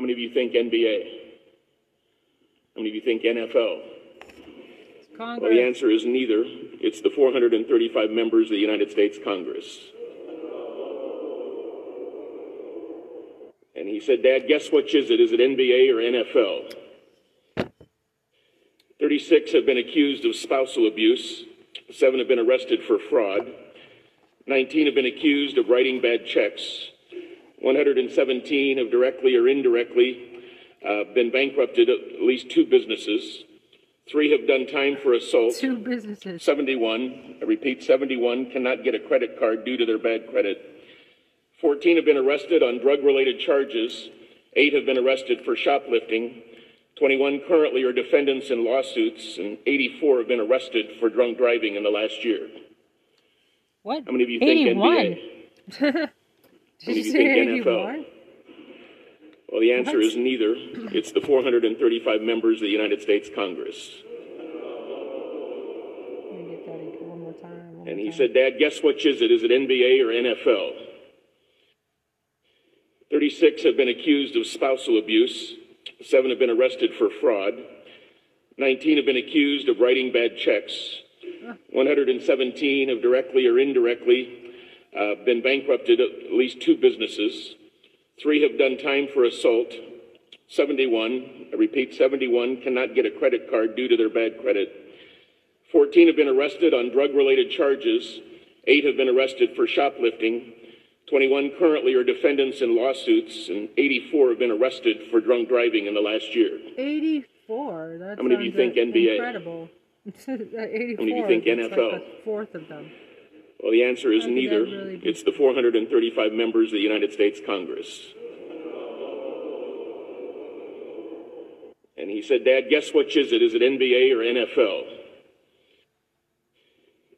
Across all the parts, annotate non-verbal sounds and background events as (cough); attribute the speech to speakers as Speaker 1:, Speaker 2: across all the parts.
Speaker 1: How many of you think NBA? How many of you think NFL? Well, the answer is neither. It's the 435 members of the United States Congress. And he said, Dad, guess which is it? Is it NBA or NFL? 36 have been accused of spousal abuse. Seven have been arrested for fraud. 19 have been accused of writing bad checks. 117 have directly or indirectly uh, been bankrupted at least two businesses. Three have done time for assault.
Speaker 2: Two businesses.
Speaker 1: 71, I repeat, 71 cannot get a credit card due to their bad credit. 14 have been arrested on drug related charges. Eight have been arrested for shoplifting. 21 currently are defendants in lawsuits, and 84 have been arrested for drunk driving in the last year.
Speaker 2: What?
Speaker 1: How many of you think
Speaker 2: 81.
Speaker 1: NBA? (laughs)
Speaker 2: Did you say
Speaker 1: think NFL?
Speaker 2: 81?
Speaker 1: Well, the answer
Speaker 2: What?
Speaker 1: is neither. It's the 435 members of the United States Congress.
Speaker 2: Let me get that one more time. one
Speaker 1: And he
Speaker 2: time.
Speaker 1: said, Dad, guess which is it? Is it NBA or NFL? 36 have been accused of spousal abuse. Seven have been arrested for fraud. 19 have been accused of writing bad checks. 117 have directly or indirectly uh, been bankrupted at least two businesses. Three have done time for assault. 71, I repeat, 71 cannot get a credit card due to their bad credit. 14 have been arrested on drug related charges. Eight have been arrested for shoplifting. 21 currently are defendants in lawsuits, and 84 have been arrested for drunk driving in the last year.
Speaker 2: 84. That
Speaker 1: How many of you think NBA?
Speaker 2: Incredible. (laughs) At 84.
Speaker 1: many of you think
Speaker 2: that's
Speaker 1: NFL?
Speaker 2: Like a fourth of them.
Speaker 1: Well, the answer is
Speaker 2: How could that
Speaker 1: neither.
Speaker 2: really?
Speaker 1: It's the 435 members of the United States Congress. And he said, Dad, guess which is it? Is it NBA or NFL?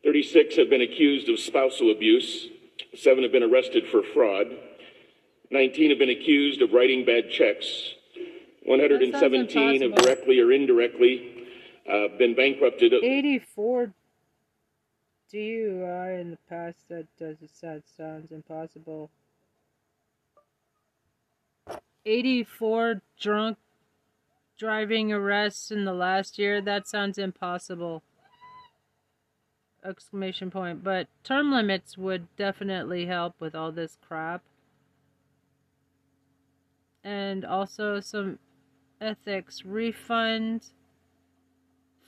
Speaker 1: 36 have been accused of spousal abuse. Seven have been arrested for fraud. 19 have been accused of writing bad checks. 117 have directly or indirectly uh, been bankrupted.
Speaker 2: 84 DUI in the past. That does that sounds impossible. 84 drunk driving arrests in the last year. That sounds impossible. Exclamation point. But term limits would definitely help with all this crap. And also some ethics refund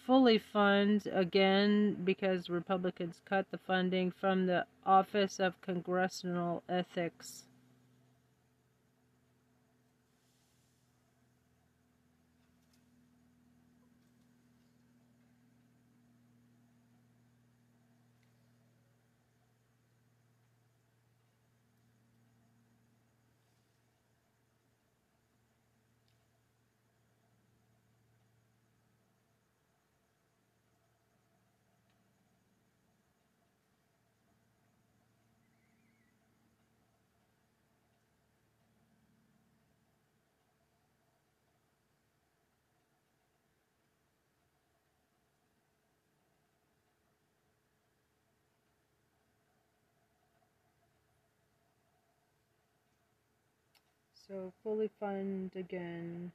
Speaker 2: fully fund again because Republicans cut the funding from the Office of Congressional Ethics. So fully fund again.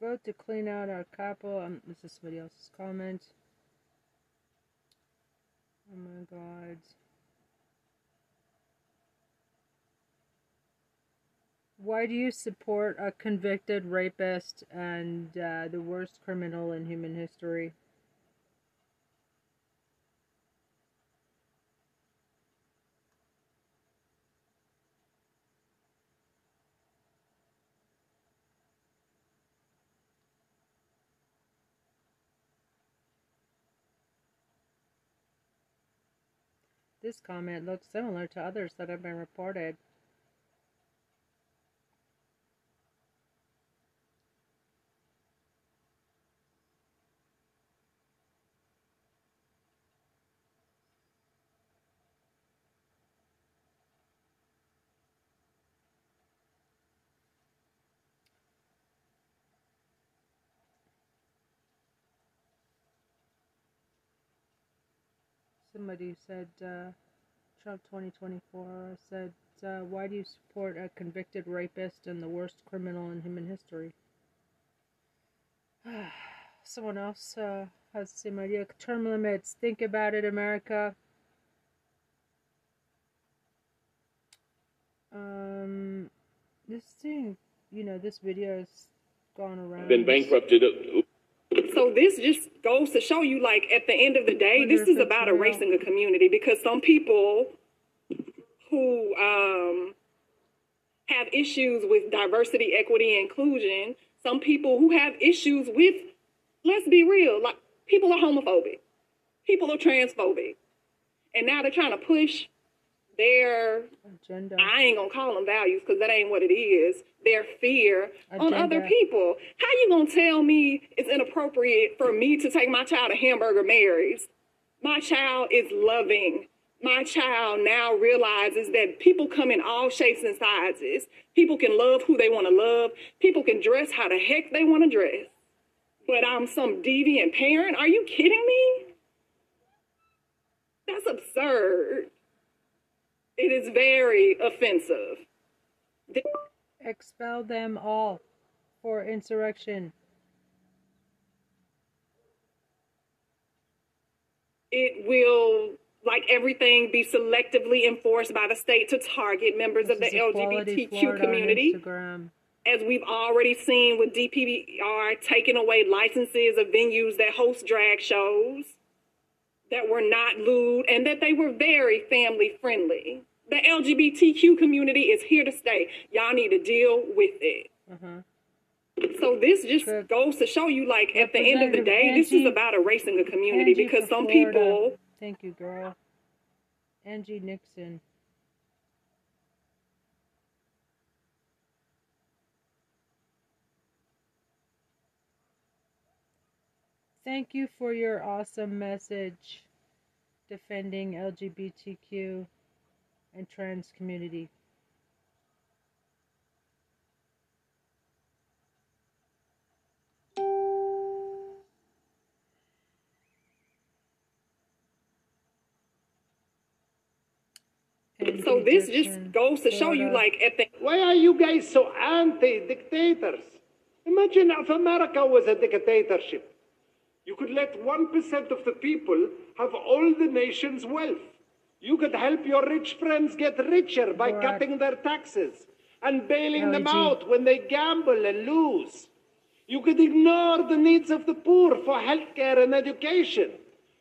Speaker 2: Vote to clean out our capital. Um, this is somebody else's comment. Oh my god. Why do you support a convicted rapist and uh, the worst criminal in human history? This comment looks similar to others that have been reported. Somebody said uh, Trump 2024 said, uh, "Why do you support a convicted rapist and the worst criminal in human history?" (sighs) Someone else uh, has the same idea. Term limits. Think about it, America. Um, this thing, you know, this video has gone around.
Speaker 1: Been bankrupted.
Speaker 3: So this just goes to show you, like, at the end of the day, this is about erasing a community because some people who um, have issues with diversity, equity, inclusion, some people who have issues with, let's be real, like people are homophobic, people are transphobic, and now they're trying to push their
Speaker 2: agenda.
Speaker 3: I ain't gonna call them values because that ain't what it is. Their fear on other people. How you gonna tell me it's inappropriate for me to take my child to Hamburger Mary's? My child is loving. My child now realizes that people come in all shapes and sizes. People can love who they want to love. People can dress how the heck they want to dress. But I'm some deviant parent? Are you kidding me? That's absurd. It is very offensive.
Speaker 2: Expel them all for insurrection.
Speaker 3: It will, like everything, be selectively enforced by the state to target members of the
Speaker 2: This is Equality
Speaker 3: LGBTQ community. As we've already seen with DPR taking away licenses of venues that host drag shows that were not lewd and that they were very family friendly. The LGBTQ community is here to stay. Y'all need to deal with it.
Speaker 2: Uh-huh.
Speaker 3: So this just
Speaker 2: Good.
Speaker 3: goes to show you, like, at the end of the day, this is about erasing a community
Speaker 2: Angie
Speaker 3: because some
Speaker 2: Florida.
Speaker 3: people
Speaker 2: Thank you, girl. Angie Nixon. Thank you for your awesome message defending LGBTQ and trans community. And
Speaker 3: So this just goes to show you, like, at the
Speaker 4: Why are you guys so anti-dictators? Imagine if America was a dictatorship. You could let 1% of the people have all the nation's wealth. You could help your rich friends get richer by cutting their taxes and bailing them out when they gamble and lose. You could ignore the needs of the poor for healthcare and education.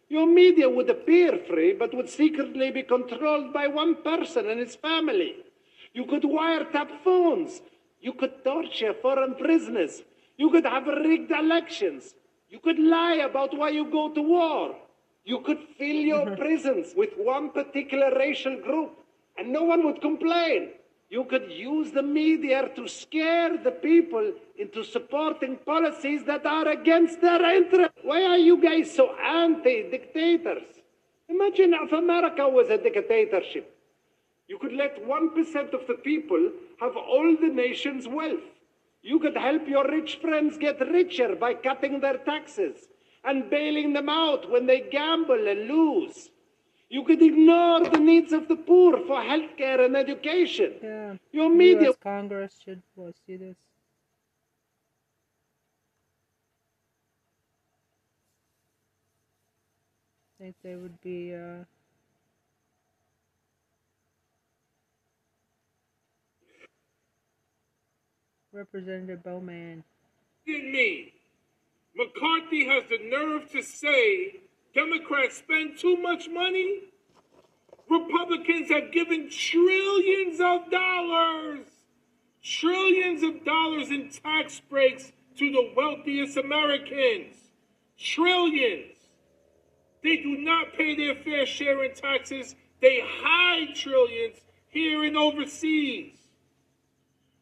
Speaker 4: Your media would appear free, but would secretly be controlled by one person and his family. You could wiretap phones. You could torture foreign prisoners. You could have rigged elections. You could lie about why you go to war. You could fill your (laughs) prisons with one particular racial group, and no one would complain. You could use the media to scare the people into supporting policies that are against their interest. Why are you guys so anti dictators? Imagine if America was a dictatorship. You could let 1% of the people have all the nation's wealth. You could help your rich friends get richer by cutting their taxes and bailing them out when they gamble and lose. You could ignore the needs of the poor for healthcare and education.
Speaker 2: Yeah.
Speaker 4: Your media
Speaker 2: US Congress should see this. I think they would be uh, Representative Bowman.
Speaker 5: me. McCarthy has the nerve to say Democrats spend too much money. Republicans have given trillions of dollars, trillions of dollars in tax breaks to the wealthiest Americans. Trillions. They do not pay their fair share in taxes they hide trillions here and overseas.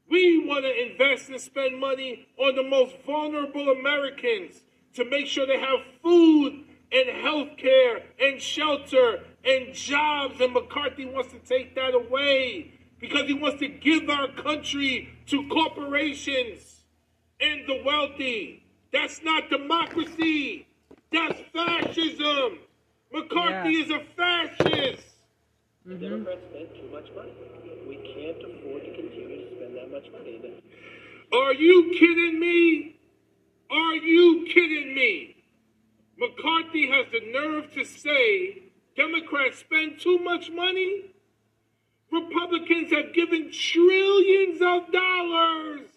Speaker 5: We want to invest and spend money on the most vulnerable Americans to make sure they have food and health care and shelter and jobs. And McCarthy wants to take that away because he wants to give our country to corporations and the wealthy. That's not democracy. That's fascism. McCarthy
Speaker 2: Yeah.
Speaker 5: is a fascist.
Speaker 4: The Democrats spent too much money. We can't afford to continue to spend that much money.
Speaker 5: Are you kidding me? Are you kidding me? McCarthy has the nerve to say Democrats spend too much money? Republicans have given trillions of dollars,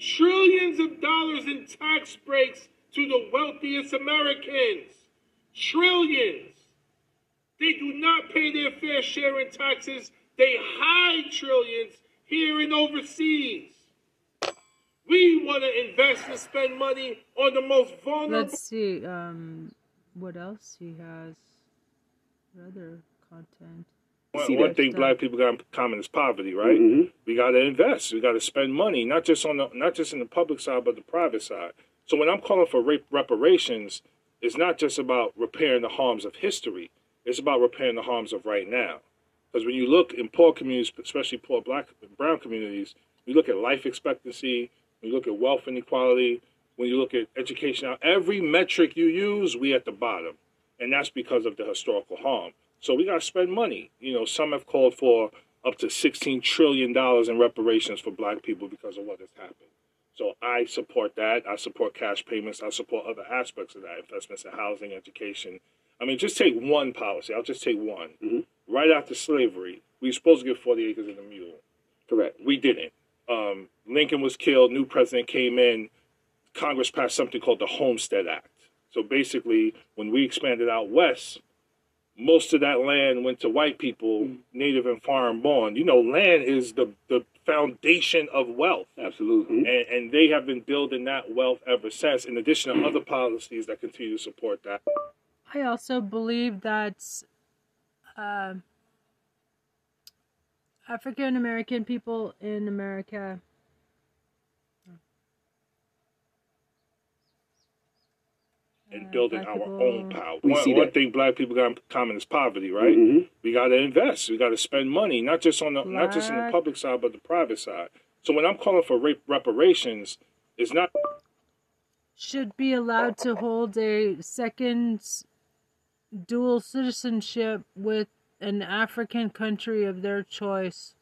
Speaker 5: trillions of dollars in tax breaks to the wealthiest Americans. Trillions. They do not pay their fair share in taxes. They hide trillions here and overseas. We want to invest and spend money on the most vulnerable.
Speaker 2: Let's see. Um, what else he has? What other content?
Speaker 6: One,
Speaker 2: See
Speaker 6: one thing
Speaker 2: stuff.
Speaker 6: black people got in common is poverty, right? We got to invest. We got to spend money, not just on the, not just in the public side, but the private side. So when I'm calling for rape reparations, it's not just about repairing the harms of history. It's about repairing the harms of right now. Because when you look in poor communities, especially poor black and brown communities, you look at life expectancy, you look at wealth inequality, when you look at education, every metric you use, we at the bottom, and that's because of the historical harm. So we got to spend money. You know, some have called for up to sixteen trillion dollars in reparations for Black people because of what has happened. So I support that. I support cash payments. I support other aspects of that, investments in housing, education. I mean, just take one policy. I'll just take one. Mm-hmm. Right after slavery, we were supposed to get 40 acres and a mule.
Speaker 7: Correct.
Speaker 6: We didn't. Um, Lincoln was killed. New president came in. Congress passed something called the Homestead Act. So basically, when we expanded out west, most of that land went to white people, native and foreign born. You know, land is the, the foundation of wealth.
Speaker 7: Absolutely.
Speaker 6: And, and they have been building that wealth ever since, in addition to other policies that continue to support that.
Speaker 2: I also believe that uh, African American people in America
Speaker 6: and building our own power.
Speaker 7: We
Speaker 6: One,
Speaker 7: see
Speaker 6: one thing black people got in common is poverty, right?
Speaker 7: Mhm.
Speaker 6: We got to invest. We got to spend money, not just on the not just in the public side, but the private side. So when I'm calling for rape reparations, it's not
Speaker 2: should be allowed to hold a second dual citizenship with an African country of their choice.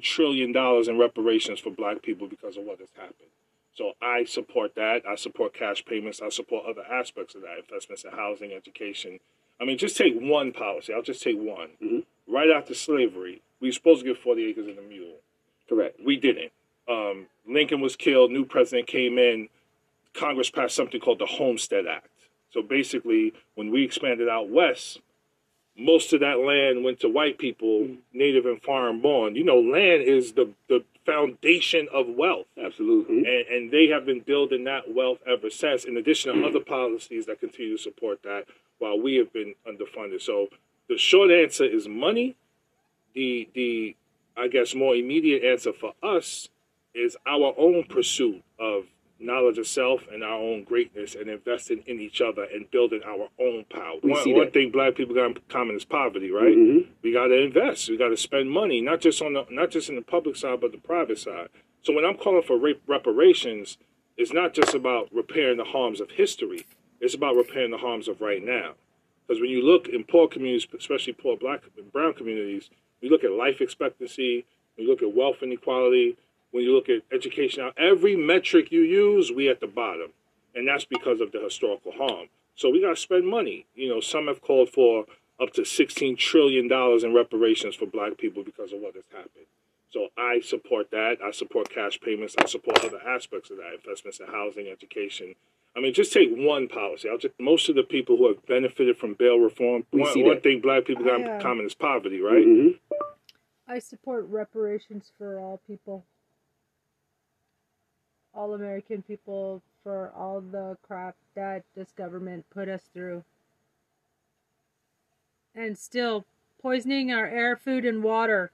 Speaker 6: trillion dollars in reparations for black people because of what has happened. So I support that. I support cash payments. I support other aspects of that, investments in housing, education. I mean, just take one policy. I'll just take one. Mm-hmm. Right after slavery, we were supposed to get 40 acres and a mule.
Speaker 7: Correct.
Speaker 6: We didn't. Um, Lincoln was killed. New president came in. Congress passed something called the Homestead Act. So basically, when we expanded out west, most of that land went to white people, native and foreign born. You know, land is the, the foundation of wealth.
Speaker 7: Absolutely.
Speaker 6: And, and they have been building that wealth ever since, in addition to other policies that continue to support that while we have been underfunded. So the short answer is money. The, the I guess, more immediate answer for us is our own pursuit of knowledge of self and our own greatness and investing in each other and building our own power.
Speaker 7: We
Speaker 6: one,
Speaker 7: see
Speaker 6: one thing black people got in common is poverty, right?
Speaker 7: Mhm.
Speaker 6: We got to invest. We got to spend money, not just on the not just in the public side, but the private side. So when I'm calling for rape reparations, it's not just about repairing the harms of history. It's about repairing the harms of right now. Because when you look in poor communities, especially poor black and brown communities, you look at life expectancy, you look at wealth inequality, when you look at education, every metric you use, we at the bottom. And that's because of the historical harm. So we got to spend money. You know, some have called for up to $16 trillion in reparations for black people because of what has happened. So I support that. I support cash payments. I support other aspects of that, investments in housing, education. I mean, just take one policy. I'll just, most of the people who have benefited from bail reform,
Speaker 7: We
Speaker 6: one,
Speaker 7: see
Speaker 6: one thing black people got
Speaker 2: I, uh,
Speaker 6: in common is poverty, right?
Speaker 7: Mhm.
Speaker 2: I support reparations for all people. All American people for all the crap that this government put us through. And still poisoning our air, food, and water.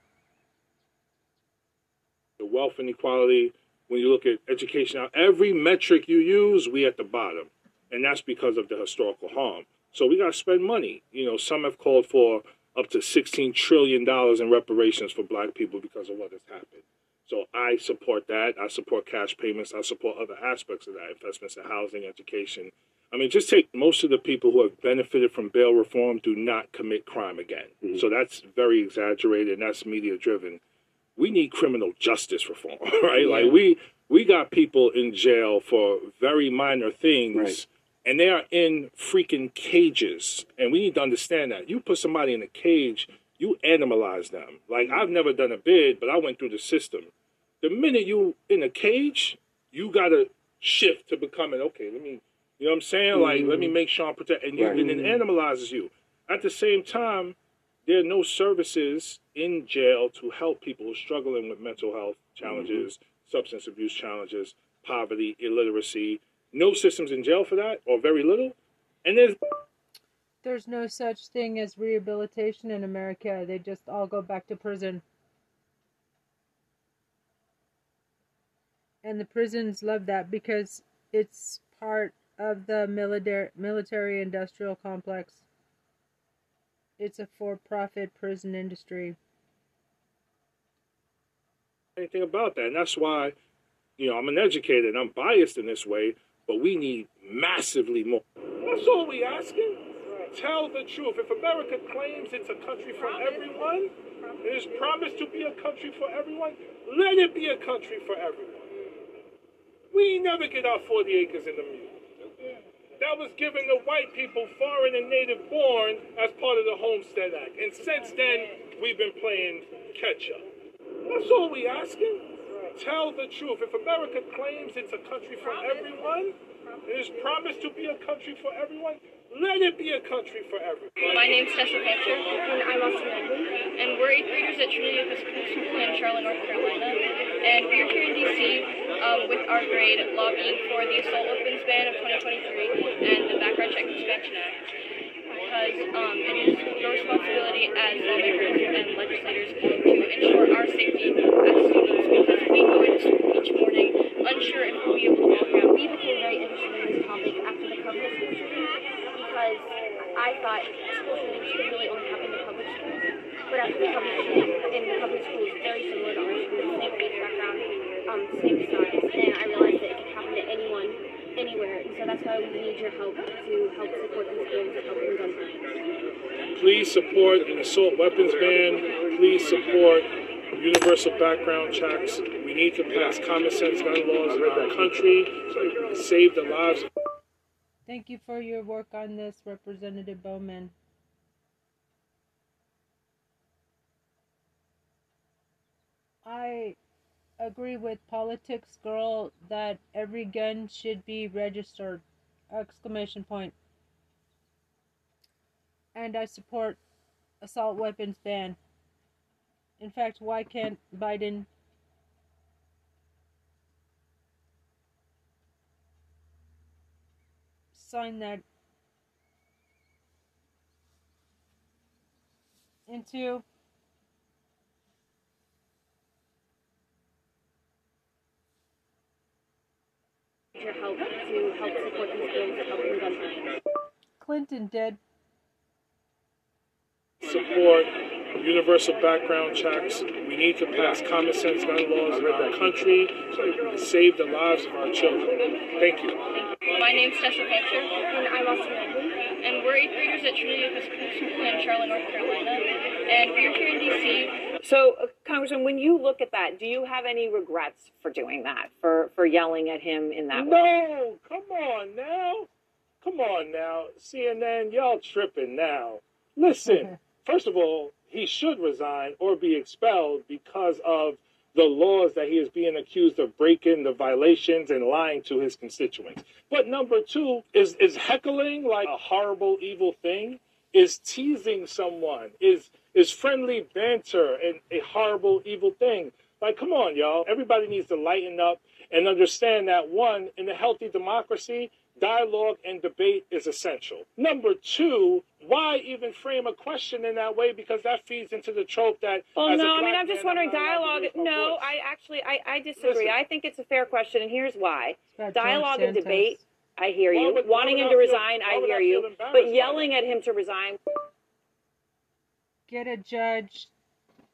Speaker 6: The wealth inequality, when you look at education, now every metric you use, we at the bottom. And that's because of the historical harm. So we got to spend money. You know, some have called for up to $16 trillion in reparations for black people because of what has happened. So I support that. I support cash payments. I support other aspects of that investments in housing, education. I mean, just take most of the people who have benefited from bail reform do not commit crime again. Mm-hmm. So that's very exaggerated and that's media driven. We need criminal justice reform, (laughs) right? Yeah. Like we we got people in jail for very minor things. Right and they are in freaking cages. And we need to understand that. You put somebody in a cage, you animalize them. Like I've never done a bid, but I went through the system. The minute you in a cage, you gotta shift to becoming okay. Let me, you know what I'm saying? Mm-hmm. Like let me make sure I'm protect, and, you, right. and it animalizes you. At the same time, there are no services in jail to help people struggling with mental health challenges, mm-hmm. substance abuse challenges, poverty, illiteracy no systems in jail for that, or very little. And there's
Speaker 2: there's no such thing as rehabilitation in America. They just all go back to prison. And the prisons love that because it's part of the military military industrial complex. It's a for-profit prison industry.
Speaker 6: Anything about that, and that's why, you know, I'm an educator and I'm biased in this way but we need massively more. That's all we asking. Right. Tell the truth. If America claims it's a country for everyone, it is promised to be a country for everyone, let it be a country for everyone. We never get our 40 acres in the mule. That was given to white people, foreign and native born, as part of the Homestead Act. And since then, we've been playing catch up. That's all we asking tell the truth. If America claims it's a country for everyone, it is promised to be a country for everyone, let it be a country for everyone.
Speaker 7: My name's Tessa Hatcher, and I'm Austin Edmond, and we're eighth graders at Trinity Episcopal School in Charlotte, North Carolina. And we're here in D.C. Um, with our grade lobbying for the assault weapons ban of 2023 and the Background Check Expansion Act because um, it is your responsibility as lawmakers and legislators to ensure our safety as students because we go into school each morning unsure if we'll be able to walk around. We became very interested in this topic after the public school shooting because I really only happen in public schools. But the public shooting in public schools, very similar to our school, same age background, um, same and I realized that it can happen to anyone anywhere. And so that's why we need your help to help support these bills that help in gun.
Speaker 6: Please support an assault weapons ban. Please support universal background checks. We need to pass common sense gun laws in our country can save the lives.
Speaker 2: Thank you for your work on this, Representative Bowman. I agree with politics girl that every gun should be registered exclamation point and i support assault weapons ban in fact why can't biden sign that into
Speaker 7: your help to help support these bills that help in gun.
Speaker 2: Clinton did.
Speaker 6: Support universal background checks. We need to pass common sense gun laws in our country so we can save the lives of our children. Thank you.
Speaker 7: My name's Tessa Hatcher, and I'm Austin Edmond, and we're eighth graders at Trinity Episcopal School in Charlotte, North Carolina, and we're here in D.C.
Speaker 8: So, uh, Congressman, when you look at that, do you have any regrets for doing that, for for yelling at him in that
Speaker 6: no,
Speaker 8: way?
Speaker 6: No, come on now, come on now, CNN, y'all tripping now. Listen, (laughs) first of all, he should resign or be expelled because of the laws that he is being accused of breaking, the violations, and lying to his constituents. But number two is is heckling like a horrible, evil thing, is teasing someone, is is friendly banter and a horrible, evil thing. Like, come on, y'all. Everybody needs to lighten up and understand that one, in a healthy democracy, dialogue and debate is essential. Number two, why even frame a question in that way? Because that feeds into the trope that.
Speaker 8: Well,
Speaker 6: as a
Speaker 8: no, I mean, I'm just
Speaker 6: man,
Speaker 8: wondering,
Speaker 6: not allowed to
Speaker 8: dialogue. No,
Speaker 6: voice.
Speaker 8: I actually, I, I disagree.
Speaker 6: Listen.
Speaker 8: I think it's a fair question, and here's why.
Speaker 2: about
Speaker 8: Dialogue and debate, I hear you.
Speaker 6: would-
Speaker 8: Wanting him to
Speaker 6: feel-
Speaker 8: resign, I
Speaker 6: would I
Speaker 8: hear you. But yelling at him to resign,
Speaker 2: Get a judge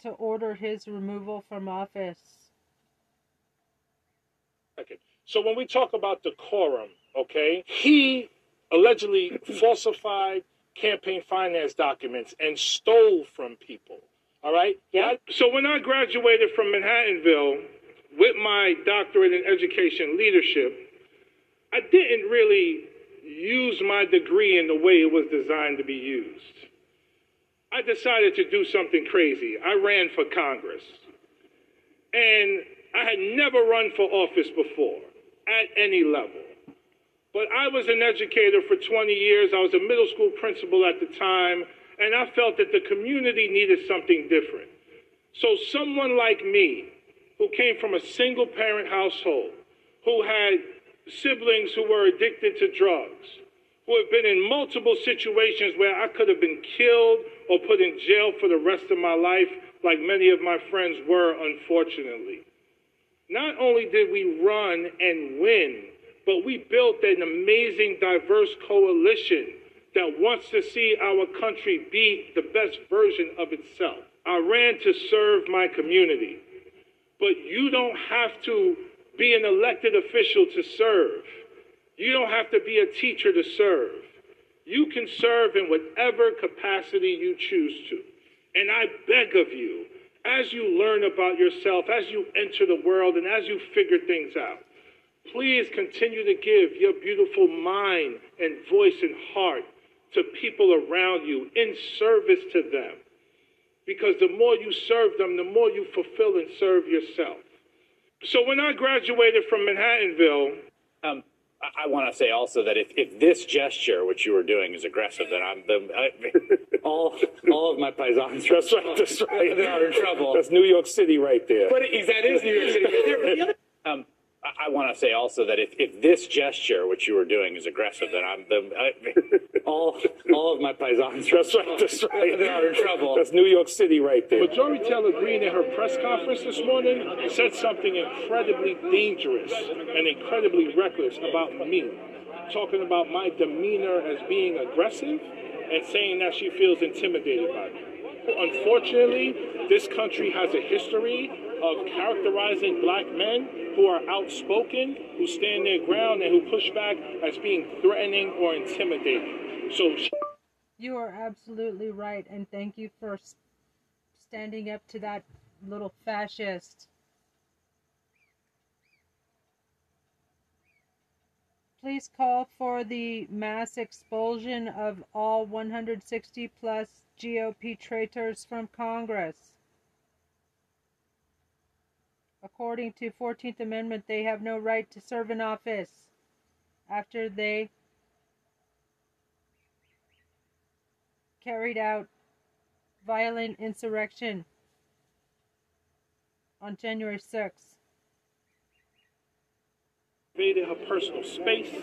Speaker 2: to order his removal from office.
Speaker 6: second. So when we talk about decorum, okay, he allegedly (clears throat) falsified campaign finance documents and stole from people. All right.
Speaker 8: Yeah.
Speaker 6: So when I graduated from Manhattanville with my doctorate in education leadership, I didn't really use my degree in the way it was designed to be used. I decided to do something crazy. I ran for Congress. And I had never run for office before at any level. But I was an educator for 20 years. I was a middle school principal at the time, and I felt that the community needed something different. So, someone like me, who came from a single parent household, who had siblings who were addicted to drugs, who have been in multiple situations where I could have been killed or put in jail for the rest of my life, like many of my friends were, unfortunately. Not only did we run and win, but we built an amazing, diverse coalition that wants to see our country be the best version of itself. I ran to serve my community, but you don't have to be an elected official to serve. You don't have to be a teacher to serve. You can serve in whatever capacity you choose to. And I beg of you, as you learn about yourself, as you enter the world, and as you figure things out, please continue to give your beautiful mind and voice and heart to people around you in service to them. Because the more you serve them, the more you fulfill and serve yourself. So when I graduated from Manhattanville,
Speaker 9: Um, I, I want to say also that if, if this gesture, which you were doing, is aggressive, then I'm the I, (laughs) all all of my paisans
Speaker 6: that's right, that's right.
Speaker 9: are in trouble.
Speaker 6: That's New York City right there.
Speaker 9: But it- that is New York City. there. (laughs) The other- Um, I, I want to say also that if, if this gesture, which you were doing, is aggressive, then I'm the I, (laughs) all all of my paisans
Speaker 6: That's right, that's right.
Speaker 9: are in trouble.
Speaker 6: That's New York City right there. Marjorie Taylor Greene in her press conference this morning said something incredibly dangerous and incredibly reckless about me, talking about my demeanor as being aggressive and saying that she feels intimidated by me. Unfortunately, this country has a history of characterizing black men who are outspoken, who stand their ground, and who push back as being threatening or intimidating. So
Speaker 2: You are absolutely right, and thank you for standing up to that little fascist. Please call for the mass expulsion of all 160 plus GOP traitors from Congress. According to 14th Amendment, they have no right to serve in office after they carried out violent insurrection on January 6th.
Speaker 6: invaded her personal space.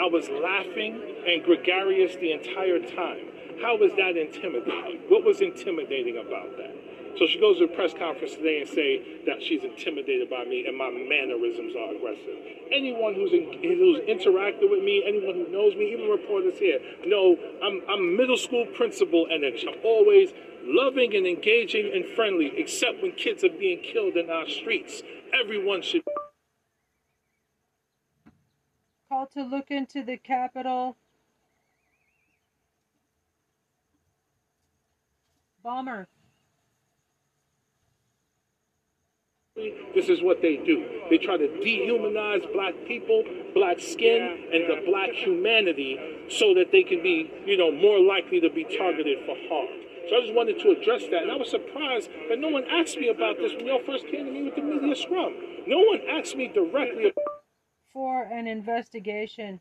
Speaker 6: I was laughing and gregarious the entire time. How was that intimidating? What was intimidating about that? So she goes to a press conference today and say that she's intimidated by me and my mannerisms are aggressive. Anyone who's in, who's interacted with me, anyone who knows me, even reporters here, know I'm I'm middle school principal energy. I'm always loving and engaging and friendly, except when kids are being killed in our streets. Everyone should
Speaker 2: Call to look into the Capitol bomber.
Speaker 6: This is what they do. They try to dehumanize black people, black skin, and the black humanity so that they can be, you know, more likely to be targeted for harm. So I just wanted to address that. And I was surprised that no one asked me about this when y'all first came to me with the media scrum. No one asked me directly
Speaker 2: for an investigation.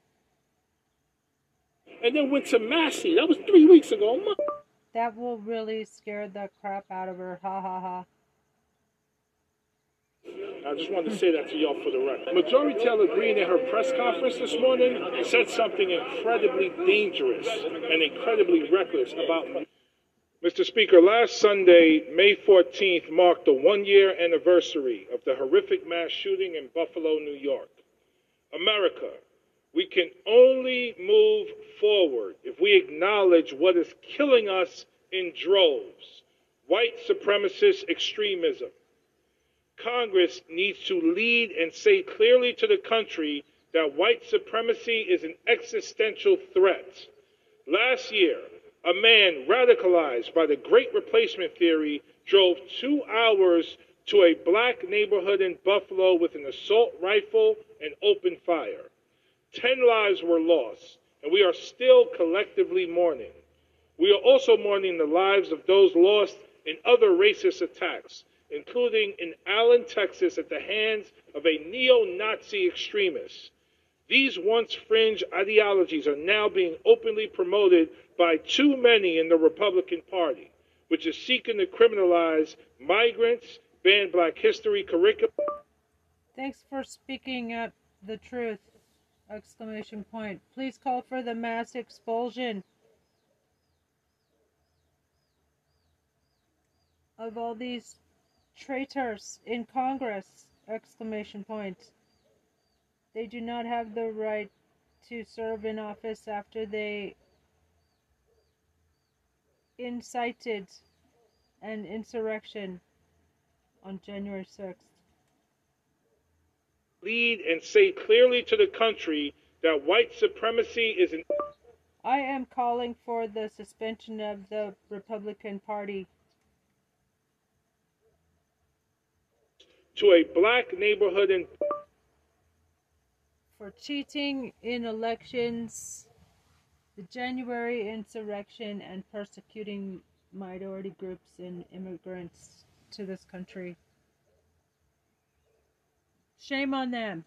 Speaker 6: and then went to Massey. That was three weeks ago.
Speaker 2: That will really scare the crap out of her. Ha ha ha.
Speaker 6: I just wanted to say that to y'all for the record. Marjorie Taylor Greene in her press conference this morning said something incredibly dangerous and incredibly reckless about Mr. Speaker, last Sunday, May 14th, marked the one year anniversary of the horrific mass shooting in Buffalo, New York. America, we can only move forward if we acknowledge what is killing us in droves white supremacist extremism. Congress needs to lead and say clearly to the country that white supremacy is an existential threat. Last year, a man radicalized by the Great Replacement Theory drove two hours to a black neighborhood in Buffalo with an assault rifle and opened fire. Ten lives were lost, and we are still collectively mourning. We are also mourning the lives of those lost in other racist attacks, including in Allen, Texas, at the hands of a neo Nazi extremist. These once fringe ideologies are now being openly promoted by too many in the Republican Party, which is seeking to criminalize migrants, ban black history curriculum.
Speaker 2: Thanks for speaking up the truth! Exclamation point. Please call for the mass expulsion of all these traitors in Congress! Exclamation point. They do not have the right to serve in office after they incited an insurrection on January 6th.
Speaker 6: Lead and say clearly to the country that white supremacy is an.
Speaker 2: I am calling for the suspension of the Republican Party.
Speaker 6: To a black neighborhood in.
Speaker 2: For cheating in elections, the January insurrection, and persecuting minority groups and immigrants to this country. Shame on them.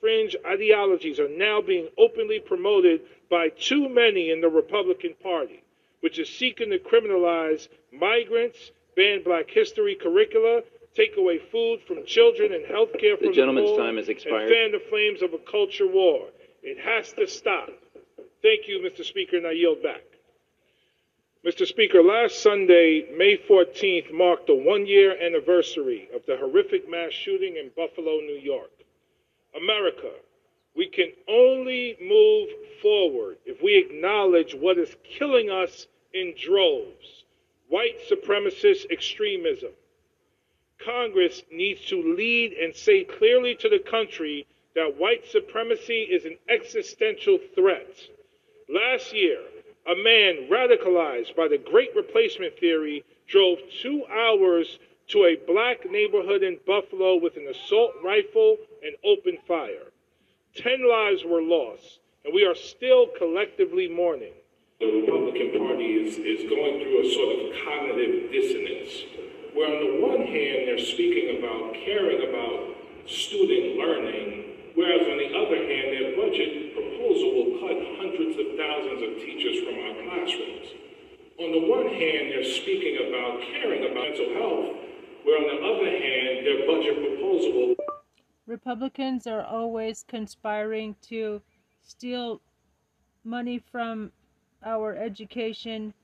Speaker 6: Fringe ideologies are now being openly promoted by too many in the Republican Party, which is seeking to criminalize migrants, ban black history curricula, take away food from children and health care from
Speaker 10: the gentleman's
Speaker 6: the poor,
Speaker 10: time has expired.
Speaker 6: and fan the flames of a culture war. It has to stop. Thank you, Mr. Speaker, and I yield back. Mr. Speaker, last Sunday, May 14th, marked the one year anniversary of the horrific mass shooting in Buffalo, New York. America, we can only move forward if we acknowledge what is killing us in droves white supremacist extremism. Congress needs to lead and say clearly to the country that white supremacy is an existential threat. Last year, a man radicalized by the Great Replacement Theory drove two hours to a black neighborhood in Buffalo with an assault rifle and opened fire. Ten lives were lost, and we are still collectively mourning.
Speaker 1: The Republican Party is, is going through a sort of cognitive dissonance, where on the one hand they're speaking about caring about student learning, whereas on the other hand their budget proposal will cut hundreds of thousands of teachers from our classrooms. On the one hand, they're speaking about caring about mental health, where on the other hand, their budget proposal will
Speaker 2: Republicans are always conspiring to steal money from our education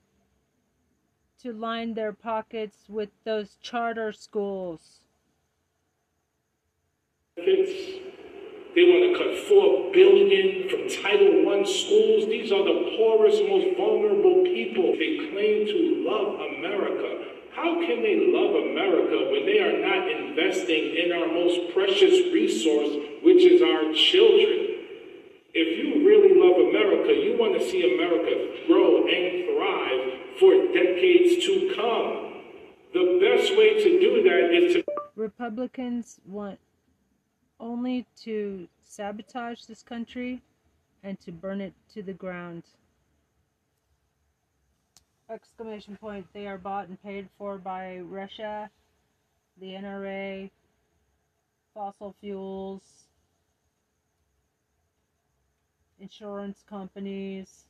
Speaker 2: to line their pockets with those charter schools.
Speaker 1: They want to cut four billion from Title I schools. These are the poorest, most vulnerable people. They claim to love America. How can they love America when they are not investing in our most precious resource, which is our children? If you really love America, you want to see America grow and thrive for decades to come. The best way to do that is to
Speaker 2: Republicans want only to sabotage this country and to burn it to the ground. Exclamation point. They are bought and paid for by Russia, the NRA, fossil fuels, insurance companies,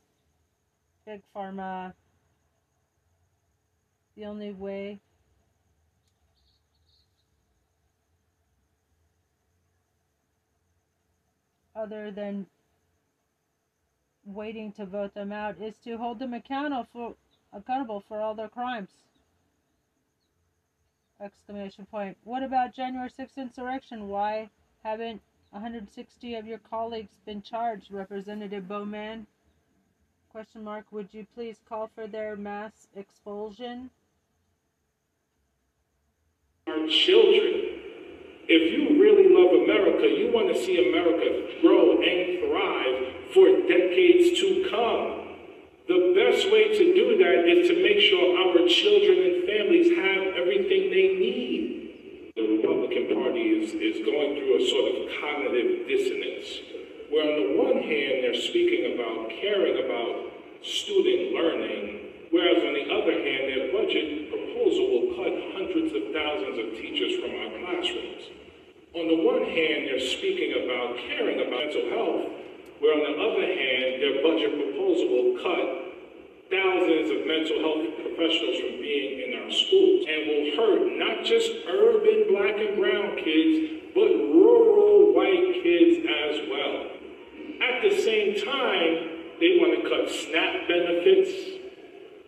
Speaker 2: big pharma. The only way other than waiting to vote them out is to hold them accountable for accountable for all their crimes. Exclamation point. What about January 6th insurrection? Why haven't 160 of your colleagues been charged, Representative Bowman? Question mark. Would you please call for their mass expulsion?
Speaker 6: Our children. If you really love America, you want to see America grow and thrive for decades to come. The best way to do that is to make sure our children and families have everything they need. The Republican Party is, is going through a sort of cognitive dissonance, where on the one hand, they're speaking about caring about student learning, whereas on the other hand, their budget proposal will cut hundreds of thousands of teachers from our classrooms. On the one hand, they're speaking about caring about mental health, where on the other hand, their budget proposal will cut thousands of mental health professionals from being in our schools and will hurt not just urban black and brown kids, but rural white kids as well. At the same time, they want to cut SNAP benefits.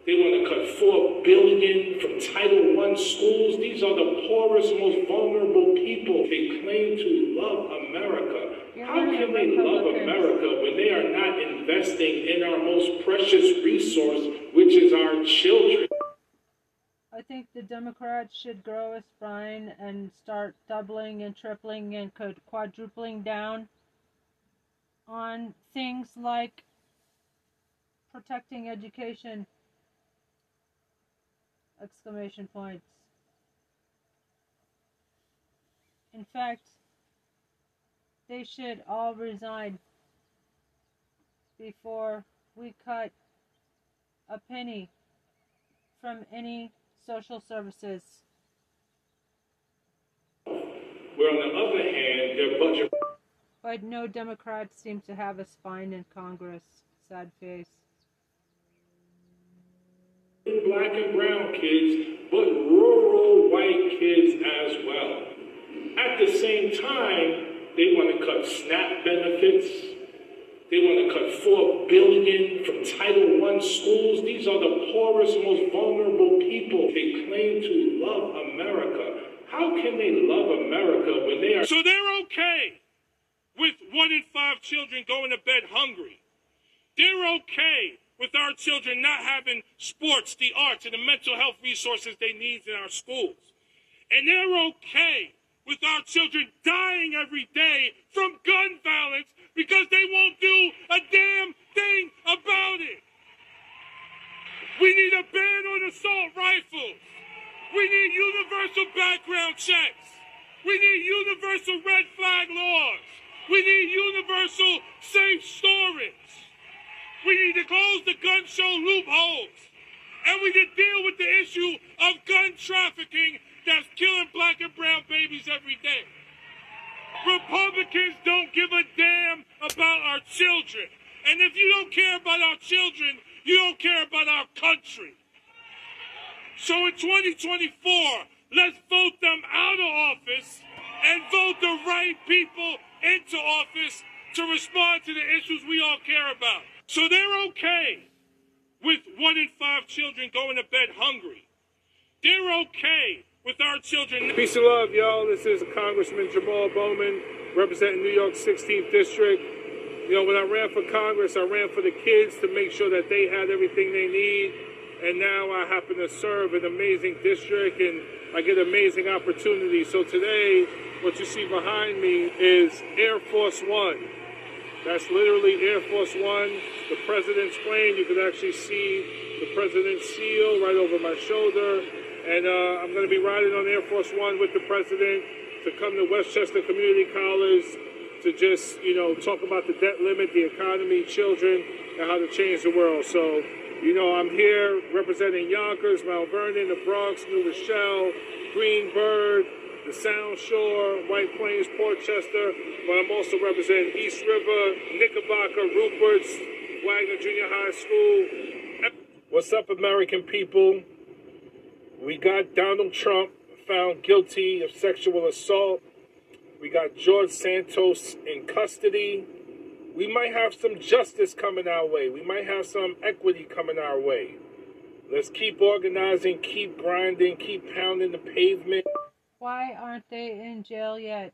Speaker 6: They want to cut four billion from Title I schools. These are the poorest, most vulnerable people. They claim to love America. How can they love America when they are not investing in our most precious resource, which is our children?
Speaker 2: I think the Democrats should grow a spine and start doubling and tripling and quadrupling down on things like protecting education. Exclamation points. In fact they should all resign before we cut a penny from any social services.
Speaker 6: Where on the other hand, their budget.
Speaker 2: But no Democrats seem to have a spine in Congress. Sad face.
Speaker 6: Black and brown kids, but rural white kids as well. At the same time, they want to cut SNAP benefits. They want to cut four billion from Title I schools. These are the poorest, most vulnerable people. They claim to love America. How can they love America when they are
Speaker 5: so they're okay with one in five children going to bed hungry? They're okay with our children not having sports, the arts, and the mental health resources they need in our schools. And they're okay with our children dying every day from gun violence because they won't do a damn thing about it. We need a ban on assault rifles. We need universal background checks. We need universal red flag laws. We need universal safe storage. We need to close the gun show loopholes. And we need to deal with the issue of gun trafficking that's killing black and brown babies every day. Republicans don't give a damn about our children. And if you don't care about our children, you don't care about our country. So in 2024, let's vote them out of office and vote the right people into office to respond to the issues we all care about. So they're okay with one in five children going to bed hungry. They're okay with our children.
Speaker 6: Peace and love, y'all. This is Congressman Jamal Bowman, representing New York's 16th District. You know, when I ran for Congress, I ran for the kids to make sure that they had everything they need. And now I happen to serve an amazing district and I get amazing opportunities. So today, what you see behind me is Air Force One. That's literally Air Force One, the president's plane. You can actually see the president's seal right over my shoulder. And uh, I'm going to be riding on Air Force One with the president to come to Westchester Community College to just, you know, talk about the debt limit, the economy, children, and how to change the world. So, you know, I'm here representing Yonkers, Mount Vernon, the Bronx, New Rochelle, Greenburgh, the Sound Shore, White Plains, Port Chester, but I'm also representing East River, Knickerbocker, Rupert's, Wagner Junior High School, What's up, American people? We got Donald Trump found guilty of sexual assault. We got George Santos in custody. We might have some justice coming our way. We might have some equity coming our way. Let's keep organizing, keep grinding, keep pounding the pavement.
Speaker 2: Why aren't they in jail yet?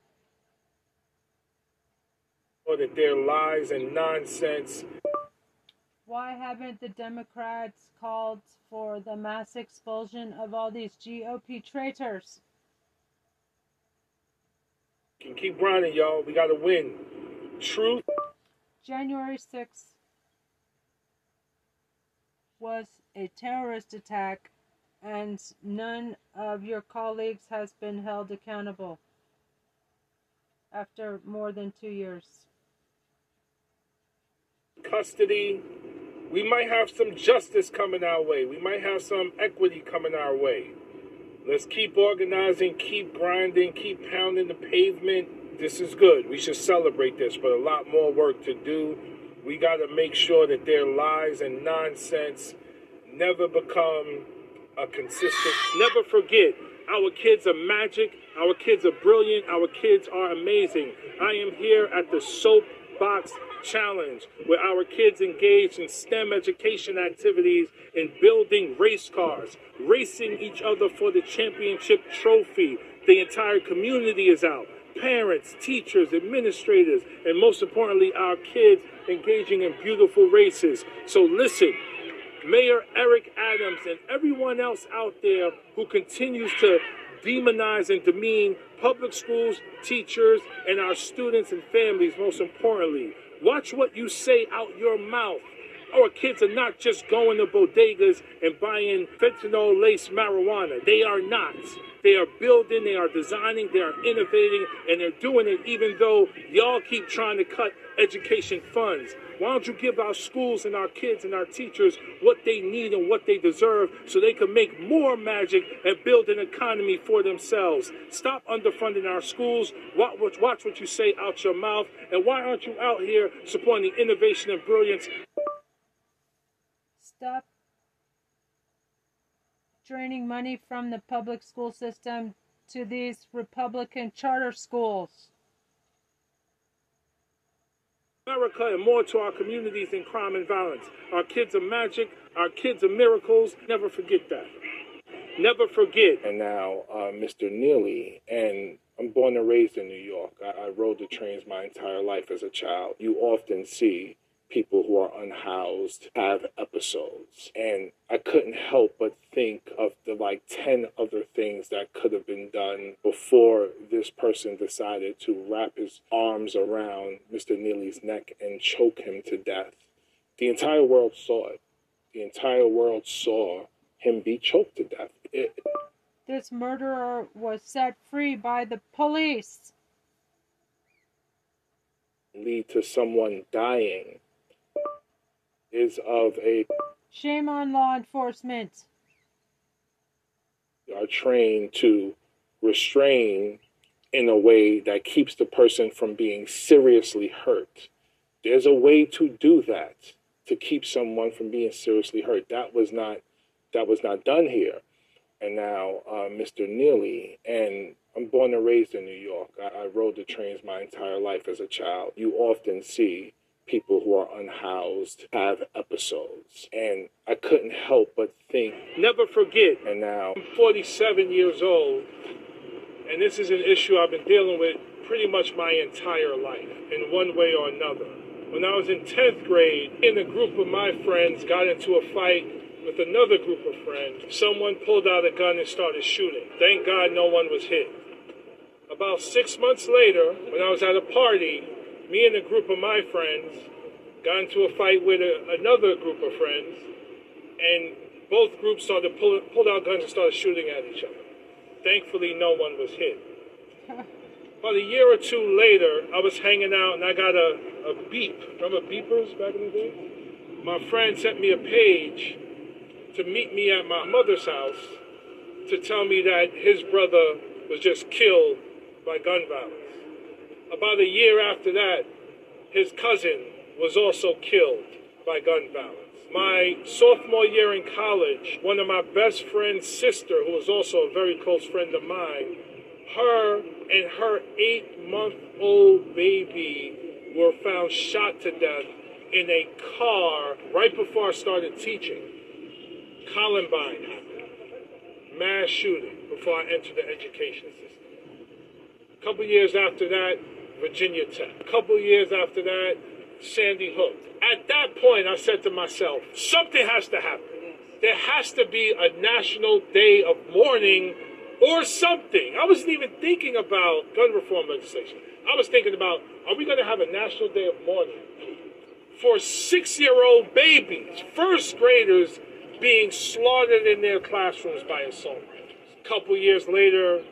Speaker 6: Or that their lies and nonsense
Speaker 2: Why haven't the Democrats called for the mass expulsion of all these GOP traitors?
Speaker 6: can keep grinding, y'all. We gotta win. Truth
Speaker 2: January 6th was a terrorist attack, and none of your colleagues has been held accountable after more than two years.
Speaker 6: custody. We might have some justice coming our way. We might have some equity coming our way. Let's keep organizing, keep grinding, keep pounding the pavement. This is good. We should celebrate this, but a lot more work to do. We got to make sure that their lies and nonsense never become a consistent. Never forget, our kids are magic. Our kids are brilliant. Our kids are amazing. I am here at the Soapbox Challenge, where our kids engage in STEM education activities in building race cars, racing each other for the championship trophy. The entire community is out. Parents, teachers, administrators, and most importantly, our kids engaging in beautiful races. So listen, Mayor Eric Adams and everyone else out there who continues to demonize and demean public schools, teachers, and our students and families, most importantly. Watch what you say out your mouth. Our kids are not just going to bodegas and buying fentanyl laced marijuana. They are not. They are building, they are designing, they are innovating, and they're doing it even though y'all keep trying to cut education funds. Why don't you give our schools and our kids and our teachers what they need and what they deserve so they can make more magic and build an economy for themselves? Stop underfunding our schools. Watch, watch, what you say out your mouth. And why aren't you out here supporting innovation and brilliance
Speaker 2: Stop draining money from the public school system to these Republican charter schools.
Speaker 6: America and more to our communities in crime and violence. Our kids are magic. Our kids are miracles. Never forget that. Never forget. And now, uh, Mr. Neely, and I'm born and raised in New York. I, I rode the trains my entire life as a child. You often see people who are unhoused have episodes. And I couldn't help but think of the like 10 other things that could have been done before this person decided to wrap his arms around Mr. Neely's neck and choke him to death. The entire world saw it. The entire world saw him be choked to death. It,
Speaker 2: This murderer was set free by the police.
Speaker 6: lead to someone dying is of a
Speaker 2: Shame on law enforcement.
Speaker 6: are trained to restrain in a way that keeps the person from being seriously hurt. There's a way to do that to keep someone from being seriously hurt. That was not that was not done here. And now, uh, Mr. Neely, and I'm born and raised in New York. I, I rode the trains my entire life as a child. You often see people who are unhoused have episodes. And I couldn't help but think, never forget. And now I'm 47 years old, and this is an issue I've been dealing with pretty much my entire life in one way or another. When I was in 10th grade, in a group of my friends got into a fight with another group of friends. Someone pulled out a gun and started shooting. Thank God no one was hit. About six months later, when I was at a party, me and a group of my friends got into a fight with a, another group of friends, and both groups started pull, pulled out guns and started shooting at each other. Thankfully, no one was hit. (laughs) About a year or two later, I was hanging out and I got a, a beep. Remember beepers back in the day? My friend sent me a page to meet me at my mother's house to tell me that his brother was just killed by gun violence. About a year after that, his cousin was also killed by gun violence. My sophomore year in college, one of my best friend's sister, who was also a very close friend of mine, her and her eight month old baby were found shot to death in a car right before I started teaching. Columbine happened. Mass shooting before I entered the education system. A couple years after that, Virginia Tech. A couple years after that, Sandy Hook. At that point, I said to myself, something has to happen. There has to be a national day of mourning or something. I wasn't even thinking about gun reform legislation. I was thinking about, are we going to have a national day of mourning for six year old babies, first graders being slaughtered in their classrooms by assault rifles? A couple years later,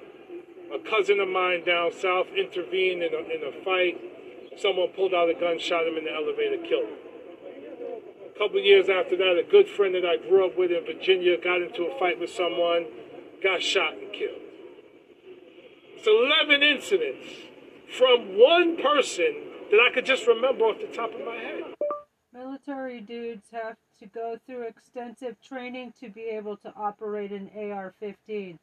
Speaker 6: a cousin of mine down south intervened in a, in a fight. Someone pulled out a gun, shot him in the elevator, killed him. A couple years after that, a good friend that I grew up with in Virginia got into a fight with someone, got shot and killed. It's 11 incidents from one person that I could just remember off the top of my head.
Speaker 2: Military dudes have to go through extensive training to be able to operate an AR 15.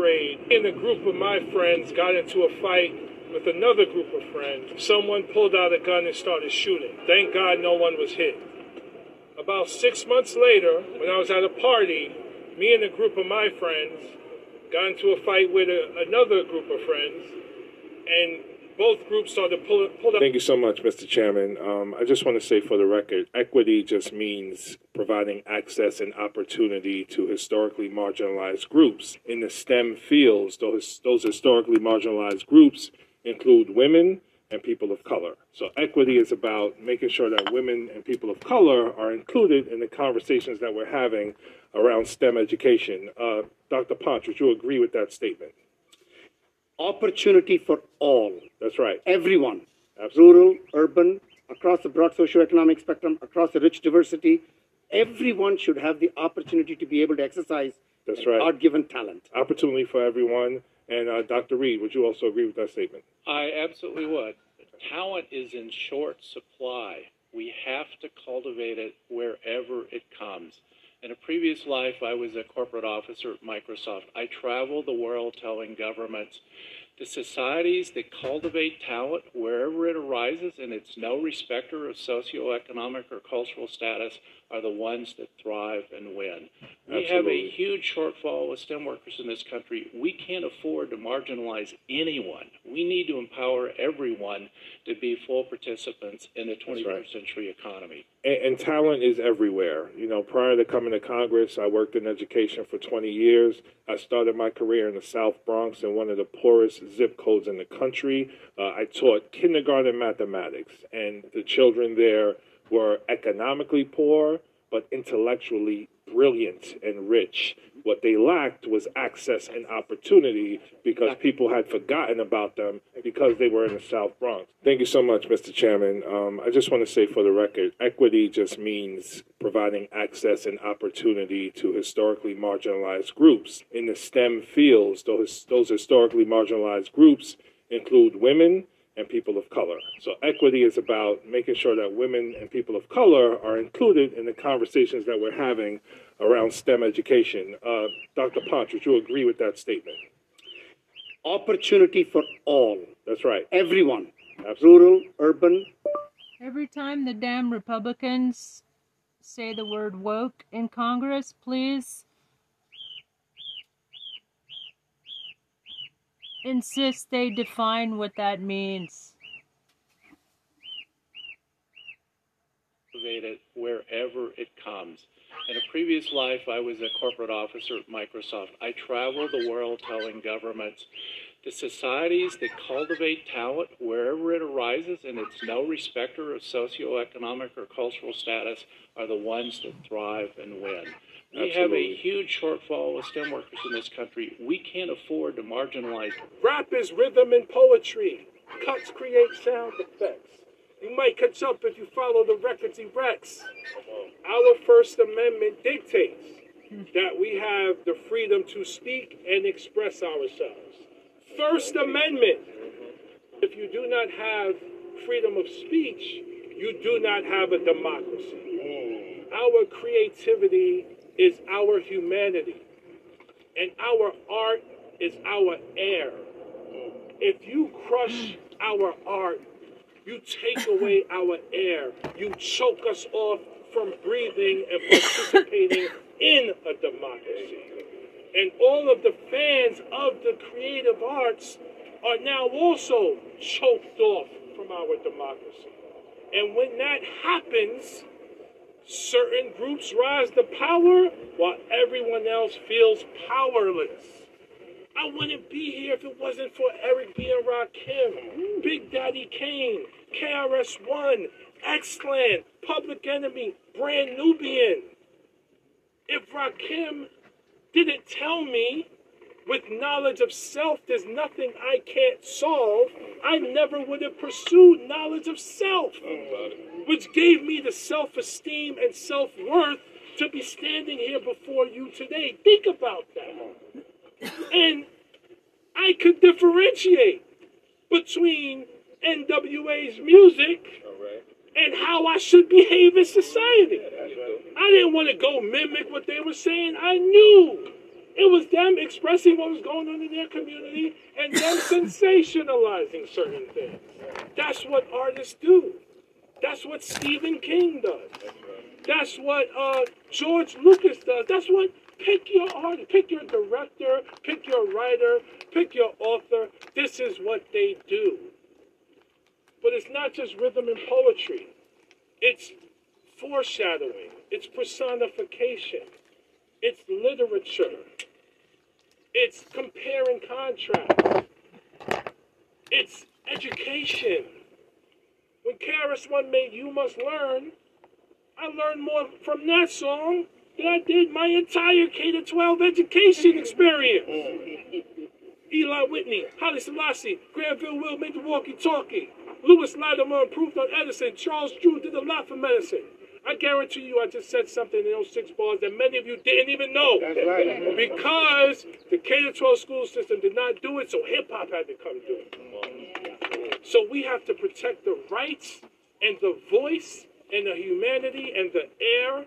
Speaker 6: Grade, and a group of my friends got into a fight with another group of friends. Someone pulled out a gun and started shooting. Thank God no one was hit. About six months later, when I was at a party, me and a group of my friends got into a fight with a, another group of friends, and both groups started pulling pull pull up. Thank you so much, Mr. Chairman. Um, I just want to say for the record, equity just means providing access and opportunity to historically marginalized groups in the STEM fields. Those, those historically marginalized groups include women and people of color. So equity is about making sure that women and people of color are included in the conversations that we're having around STEM education. Uh, Dr. Panch, would you agree with that statement?
Speaker 10: Opportunity for all.
Speaker 6: That's right.
Speaker 10: Everyone.
Speaker 6: Absolutely.
Speaker 10: Rural, urban, across the broad socioeconomic spectrum, across the rich diversity. Everyone should have the opportunity to be able to exercise
Speaker 6: That's right.
Speaker 10: God-given talent.
Speaker 6: Opportunity for everyone. And uh, Dr. Reed, would you also agree with that statement?
Speaker 11: I absolutely would. Talent is in short supply. We have to cultivate it wherever it comes. In a previous life, I was a corporate officer at Microsoft. I traveled the world telling governments the societies that cultivate talent wherever it arises, and it's no respecter of socioeconomic or cultural status, are the ones that thrive and win. We have a huge shortfall with STEM workers in this country. We can't afford to marginalize anyone. We need to empower everyone to be full participants in the 21st
Speaker 6: right.
Speaker 11: century economy.
Speaker 6: And, and talent is everywhere. You know, prior to coming to Congress, I worked in education for 20 years. I started my career in the South Bronx in one of the poorest zip codes in the country. Uh, I taught kindergarten mathematics, and the children there were economically poor, but intellectually brilliant and rich. What they lacked was access and opportunity because people had forgotten about them because they were in the South Bronx. Thank you so much, Mr. Chairman. Um, I just want to say for the record, equity just means providing access and opportunity to historically marginalized groups in the STEM fields. Those, those historically marginalized groups include women and people of color. So equity is about making sure that women and people of color are included in the conversations that we're having around STEM education. Uh, Dr. Panch, would you agree with that statement?
Speaker 10: Opportunity for all.
Speaker 6: That's right.
Speaker 10: Everyone.
Speaker 6: Absolutely.
Speaker 10: Rural, urban.
Speaker 2: Every time the damn Republicans say the word woke in Congress, please insist they define what that means.
Speaker 11: it wherever it comes. In a previous life, I was a corporate officer at Microsoft. I traveled the world telling governments the societies that cultivate talent wherever it arises, and it's no respecter of socioeconomic or cultural status, are the ones that thrive and win. We have a huge shortfall of STEM workers in this country. We can't afford to marginalize
Speaker 6: Rap is rhythm and poetry. Cuts create sound effects. You might catch up if you follow the records he wrecks. Our First Amendment dictates that we have the freedom to speak and express ourselves. First Amendment. If you do not have freedom of speech, you do not have a democracy. Mm. Our creativity is our humanity, and our art is our air. If you crush our art, you take away (laughs) our air, you choke us off from breathing and participating in a democracy. And all of the fans of the creative arts are now also choked off from our democracy. And when that happens, certain groups rise to power while everyone else feels powerless. I wouldn't be here if it wasn't for Eric B. and Rakim, Big Daddy Kane, KRS One, X Clan, Public Enemy, Brand Nubian. If Rakim didn't tell me with knowledge of self there's nothing I can't solve, I never would have pursued knowledge of self, which gave me the self esteem and self worth to be standing here before you today. Think about that. And I could differentiate between NWA's music and how I should behave in society. I didn't want to go mimic what they were saying. I knew it was them expressing what was going on in their community and them (laughs) sensationalizing certain things. That's what artists do. That's what Stephen King does. That's what uh, George Lucas does. That's what pick your artist, pick your director, pick your writer, pick your author. This is what they do. But it's not just rhythm and poetry. It's foreshadowing. It's personification. It's literature. It's compare and contrast. It's education. When KRS One made You Must Learn, I learned more from that song than I did my entire K 12 education experience. (laughs) Eli Whitney, Haile Selassie, Granville Will made the walkie talkie. Lewis Latimer improved on Edison. Charles Drew did a lot for medicine. I guarantee you I just said something in those six bars that many of you didn't even know.
Speaker 4: That's right.
Speaker 6: Because the K 12 school system did not do it, so hip hop had to come do it. So we have to protect the rights and the voice and the humanity and the air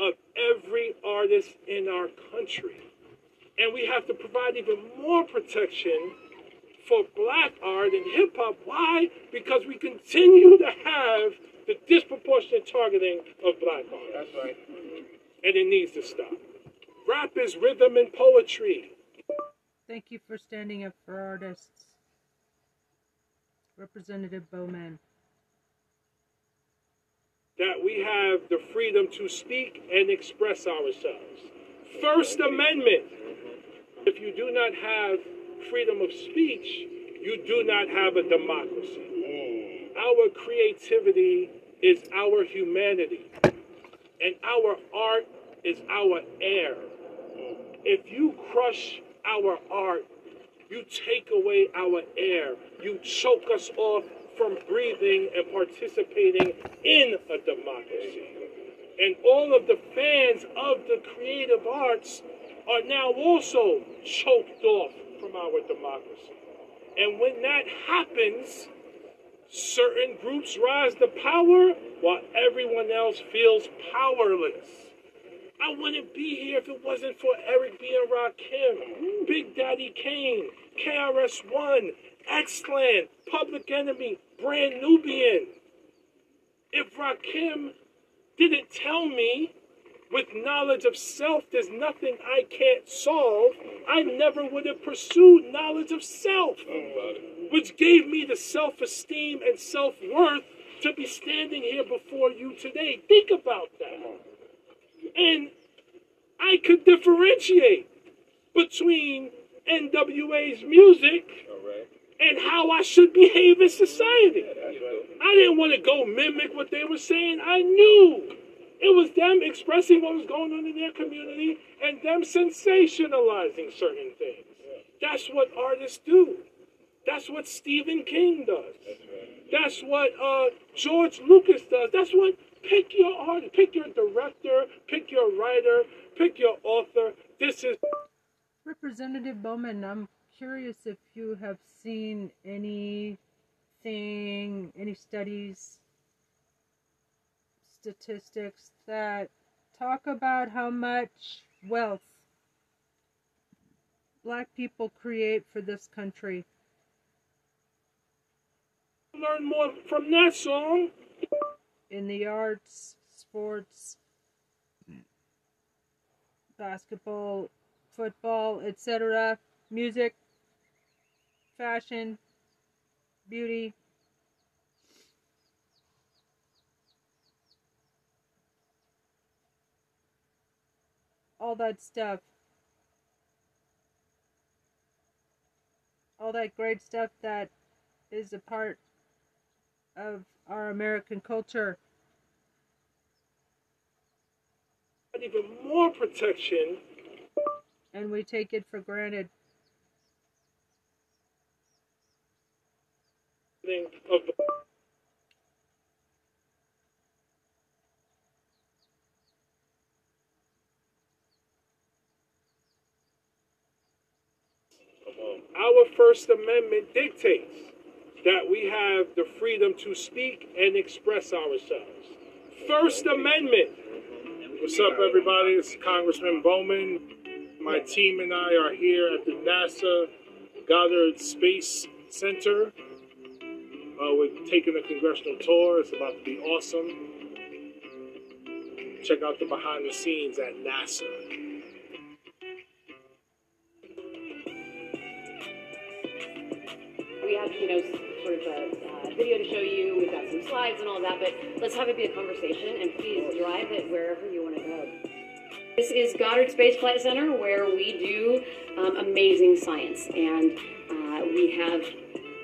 Speaker 6: of every artist in our country. And we have to provide even more protection for black art and hip hop. Why? Because we continue to have the disproportionate targeting of black art.
Speaker 4: That's right.
Speaker 6: And it needs to stop. Rap is rhythm and poetry.
Speaker 2: Thank you for standing up for artists. Representative Bowman.
Speaker 6: That we have the freedom to speak and express ourselves. First Amendment. If you do not have freedom of speech, you do not have a democracy. Mm. Our creativity is our humanity, and our art is our air. If you crush our art, you take away our air, you choke us off from breathing and participating in a democracy. And all of the fans of the creative arts are now also choked off from our democracy. And when that happens, certain groups rise to power while everyone else feels powerless. I wouldn't be here if it wasn't for Eric B. and Rakim, Big Daddy Kane, KRS One, X Clan, Public Enemy, Brand Nubian. If Rakim didn't tell me with knowledge of self there's nothing I can't solve, I never would have pursued knowledge of self, which gave me the self esteem and self worth to be standing here before you today. Think about that. And I could differentiate between NWA's music and how I should behave in society. I didn't want to go mimic what they were saying. I knew it was them expressing what was going on in their community and them sensationalizing certain things. That's what artists do. That's what Stephen King does. That's what uh, George Lucas does. That's what pick your artist, pick your director, pick your writer, pick your author. This is
Speaker 2: Representative Bowman, I'm curious if you have seen anything, any studies statistics that talk about how much wealth black people create for this country.
Speaker 6: Learn more from that song.
Speaker 2: In the arts, sports, basketball, football, etc., music, fashion, beauty. All that stuff. All that great stuff that is a part of our American culture.
Speaker 6: But Even more protection.
Speaker 2: And we take it for granted.
Speaker 6: Of Our First Amendment dictates that we have the freedom to speak and express ourselves. First Amendment. What's up, everybody? It's Congressman Bowman. My team and I are here at the NASA Goddard Space Center. Uh, we're taking a congressional tour. It's about to be awesome. Check out the behind the scenes at NASA.
Speaker 12: We have, you know, sort of a uh, video to show you. We've got some slides and all that, but let's have it be a conversation and please drive it wherever you want to go. This is Goddard Space Flight Center where we do um, amazing science. And uh, we have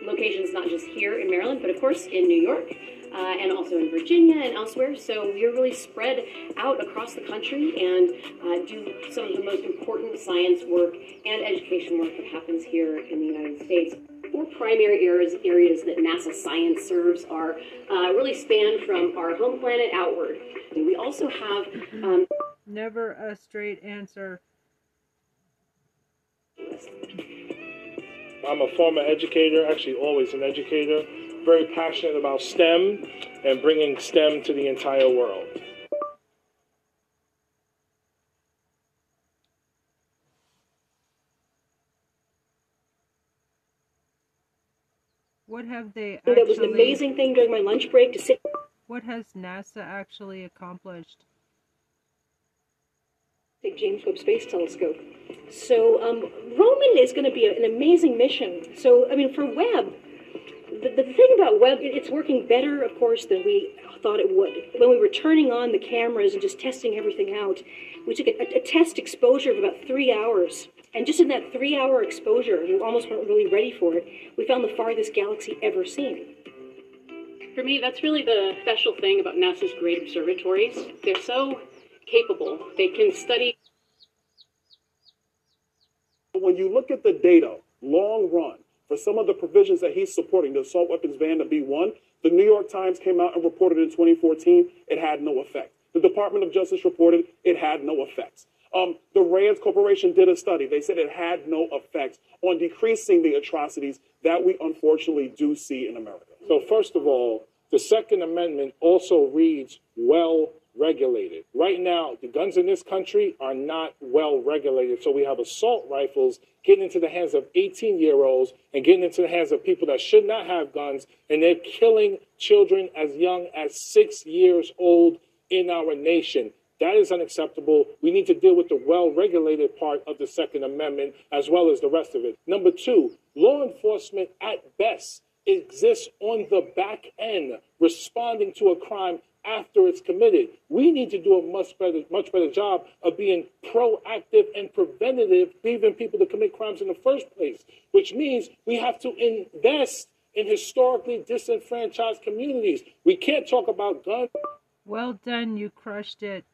Speaker 12: locations not just here in Maryland, but of course in New York. Uh, and also in Virginia and elsewhere. So we are really spread out across the country and uh, do some of the most important science work and education work that happens here in the United States. Four primary areas, areas that NASA science serves are uh, really span from our home planet outward. And we also have um,
Speaker 2: Never a straight answer.
Speaker 6: I'm a former educator, actually always an educator, very passionate about STEM and bringing STEM to the entire world.
Speaker 2: What have they
Speaker 13: think that was an amazing thing during my lunch break to sit.
Speaker 2: What has NASA actually accomplished?
Speaker 13: Big James Webb Space Telescope. So um, Roman is going to be an amazing mission. So I mean, for Webb, the, the thing about Webb, it- it's working better, of course, than we thought it would. When we were turning on the cameras and just testing everything out, we took a, a test exposure of about three hours. And just in that three-hour exposure, we almost weren't really ready for it. We found the farthest galaxy ever seen.
Speaker 12: For me, that's really the special thing about NASA's great observatories. They're so capable. They can study
Speaker 14: When you look at the data, long run, for some of the provisions that he's supporting, the assault weapons ban to B1, the New York Times came out and reported in 2014 it had no effect. The Department of Justice reported it had no effects. Um, the Rand Corporation did a study. They said it had no effect on decreasing the atrocities that we unfortunately do see in America.
Speaker 6: So, first of all, the Second Amendment also reads well regulated. Right now, the guns in this country are not well regulated. So, we have assault rifles getting into the hands of 18 year olds and getting into the hands of people that should not have guns, and they're killing children as young as six years old in our nation. That is unacceptable. We need to deal with the well regulated part of the Second Amendment as well as the rest of it. Number two, law enforcement at best exists on the back end, responding to a crime after it's committed. We need to do a much better, much better job of being proactive and preventative, leaving people to commit crimes in the first place, which means we have to invest in historically disenfranchised communities. We can't talk about guns.
Speaker 2: Well done, you crushed it.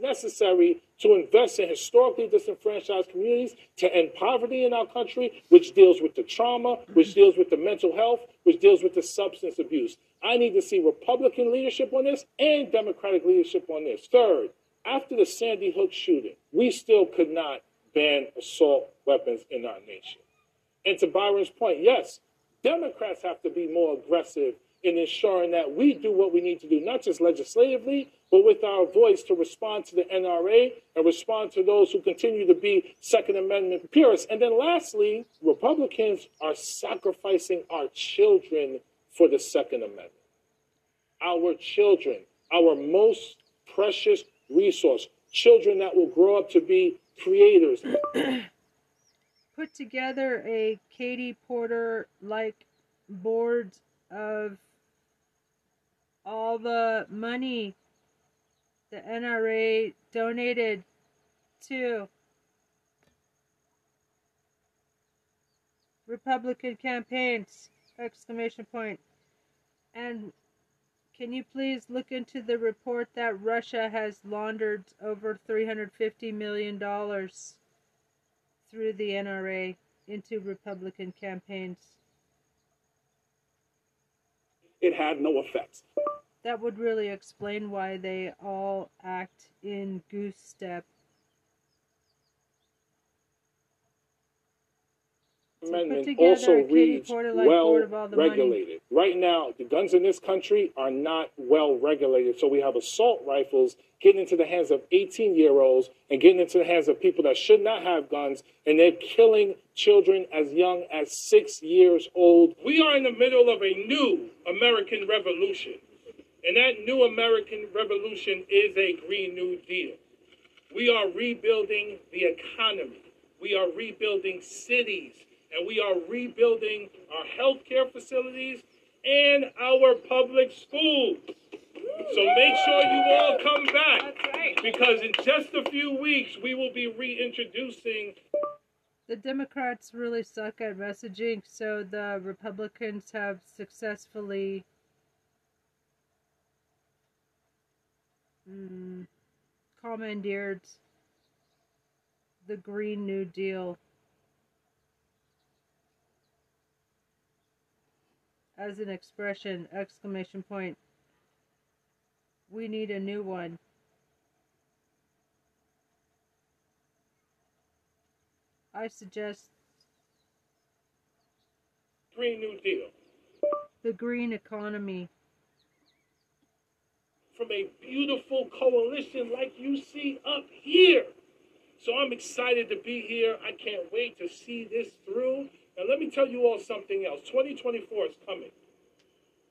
Speaker 6: Necessary to invest in historically disenfranchised communities to end poverty in our country, which deals with the trauma, which deals with the mental health, which deals with the substance abuse. I need to see Republican leadership on this and Democratic leadership on this. Third, after the Sandy Hook shooting, we still could not ban assault weapons in our nation. And to Byron's point, yes, Democrats have to be more aggressive in ensuring that we do what we need to do, not just legislatively, but with our voice to respond to the NRA and respond to those who continue to be Second Amendment purists. And then lastly, Republicans are sacrificing our children for the Second Amendment. Our children, our most precious resource, children that will grow up to be creators. (coughs)
Speaker 2: Put together a Katie Porter like board of all the money the NRA donated to Republican campaigns! Exclamation point. And can you please look into the report that Russia has laundered over $350 million through the NRA into Republican campaigns?
Speaker 14: It had no effect.
Speaker 2: That would really explain why they all act in goose step.
Speaker 6: Amendment also reads well
Speaker 2: board of all the money.
Speaker 6: regulated. Right now, the guns in this country are not well regulated. So we have assault rifles getting into the hands of 18 year olds and getting into the hands of people that should not have guns, and they're killing children as young as six years old. We are in the middle of a new American revolution. And that new American revolution is a Green New Deal. We are rebuilding the economy. We are rebuilding cities. And we are rebuilding our healthcare facilities and our public schools. So make sure you all come back. Because in just a few weeks, we will be reintroducing
Speaker 2: The Democrats really suck at messaging, so the Republicans have successfully mm, commandeered the Green New Deal as an expression! Exclamation point. We need a new one. I suggest
Speaker 6: Green New Deal.
Speaker 2: the green economy.
Speaker 6: From a beautiful coalition like you see up here. So I'm excited to be here. I can't wait to see this through. And let me tell you all something else 2024 is coming.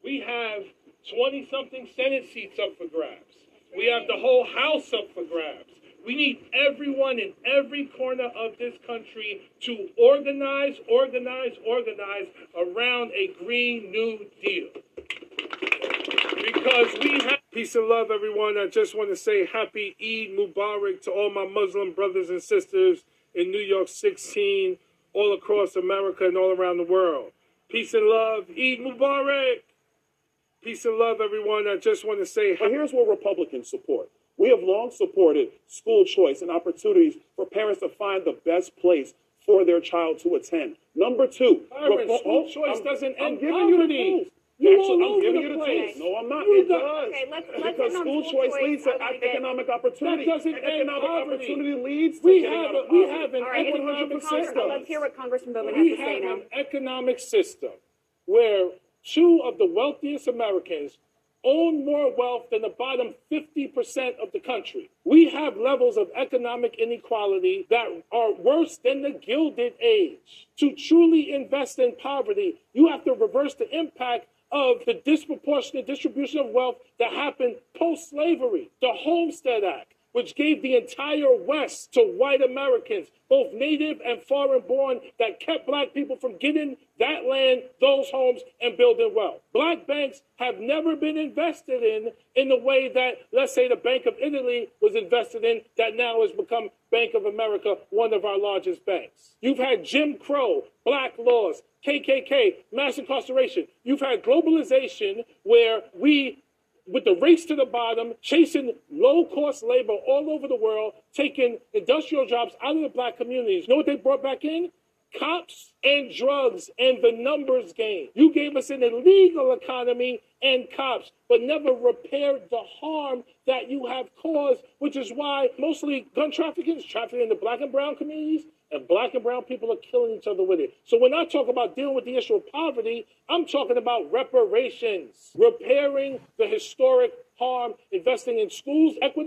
Speaker 6: We have 20 something Senate seats up for grabs, we have the whole House up for grabs. We need everyone in every corner of this country to organize, organize, organize around a Green New Deal. Because we have peace and love, everyone. I just want to say happy Eid Mubarak to all my Muslim brothers and sisters in New York 16, all across America and all around the world. Peace and love. Eid Mubarak. Peace and love, everyone. I just want to say
Speaker 14: here's what Republicans support. We have long supported school choice and opportunities for parents to find the best place for their child to attend. Number two,
Speaker 6: Byron,
Speaker 14: repo-
Speaker 6: school
Speaker 14: oh,
Speaker 6: choice
Speaker 14: I'm-
Speaker 6: doesn't
Speaker 14: I'm
Speaker 6: end
Speaker 14: giving you the
Speaker 6: poverty.
Speaker 14: Tools.
Speaker 6: You
Speaker 14: Actually,
Speaker 6: all
Speaker 14: I'm
Speaker 6: over
Speaker 14: giving
Speaker 6: the
Speaker 14: you the
Speaker 6: place.
Speaker 14: tools. No, I'm not.
Speaker 6: You
Speaker 14: it
Speaker 6: got-
Speaker 14: does.
Speaker 8: Okay, let's- let's
Speaker 14: because
Speaker 8: end on
Speaker 14: school
Speaker 8: school
Speaker 14: choice
Speaker 8: choice.
Speaker 14: leads to
Speaker 8: I wanna
Speaker 14: economic opportunity.
Speaker 6: That doesn't end
Speaker 14: economic
Speaker 6: poverty.
Speaker 14: opportunity leads to
Speaker 6: We
Speaker 14: getting
Speaker 6: have
Speaker 14: out
Speaker 6: a, we
Speaker 14: poverty.
Speaker 6: have an
Speaker 8: All right,
Speaker 6: economic
Speaker 8: the Congress-
Speaker 6: system.
Speaker 8: let's hear what Congressman Bowman
Speaker 6: we
Speaker 8: has to say
Speaker 6: have
Speaker 8: now.
Speaker 6: an economic system where two of the wealthiest Americans own more wealth than the bottom 50% of the country. We have levels of economic inequality that are worse than the Gilded Age. To truly invest in poverty, you have to reverse the impact of the disproportionate distribution of wealth that happened post slavery. The Homestead Act, which gave the entire West to white Americans, both native and foreign born, that kept black people from getting that land, those homes, and building wealth. Black banks have never been invested in in the way that, let's say, the Bank of Italy was invested in, that now has become Bank of America, one of our largest banks. You've had Jim Crow, black laws, KKK, mass incarceration. You've had globalization where we with the race to the bottom, chasing low cost labor all over the world, taking industrial jobs out of the black communities. You know what they brought back in? cops and drugs and the numbers game. You gave us an illegal economy and cops, but never repaired the harm that you have caused, which is why mostly gun trafficking is trafficking in the black and brown communities, and black and brown people are killing each other with it. So when I talk about dealing with the issue of poverty, I'm talking about reparations, repairing the historic harm, investing in schools, equity.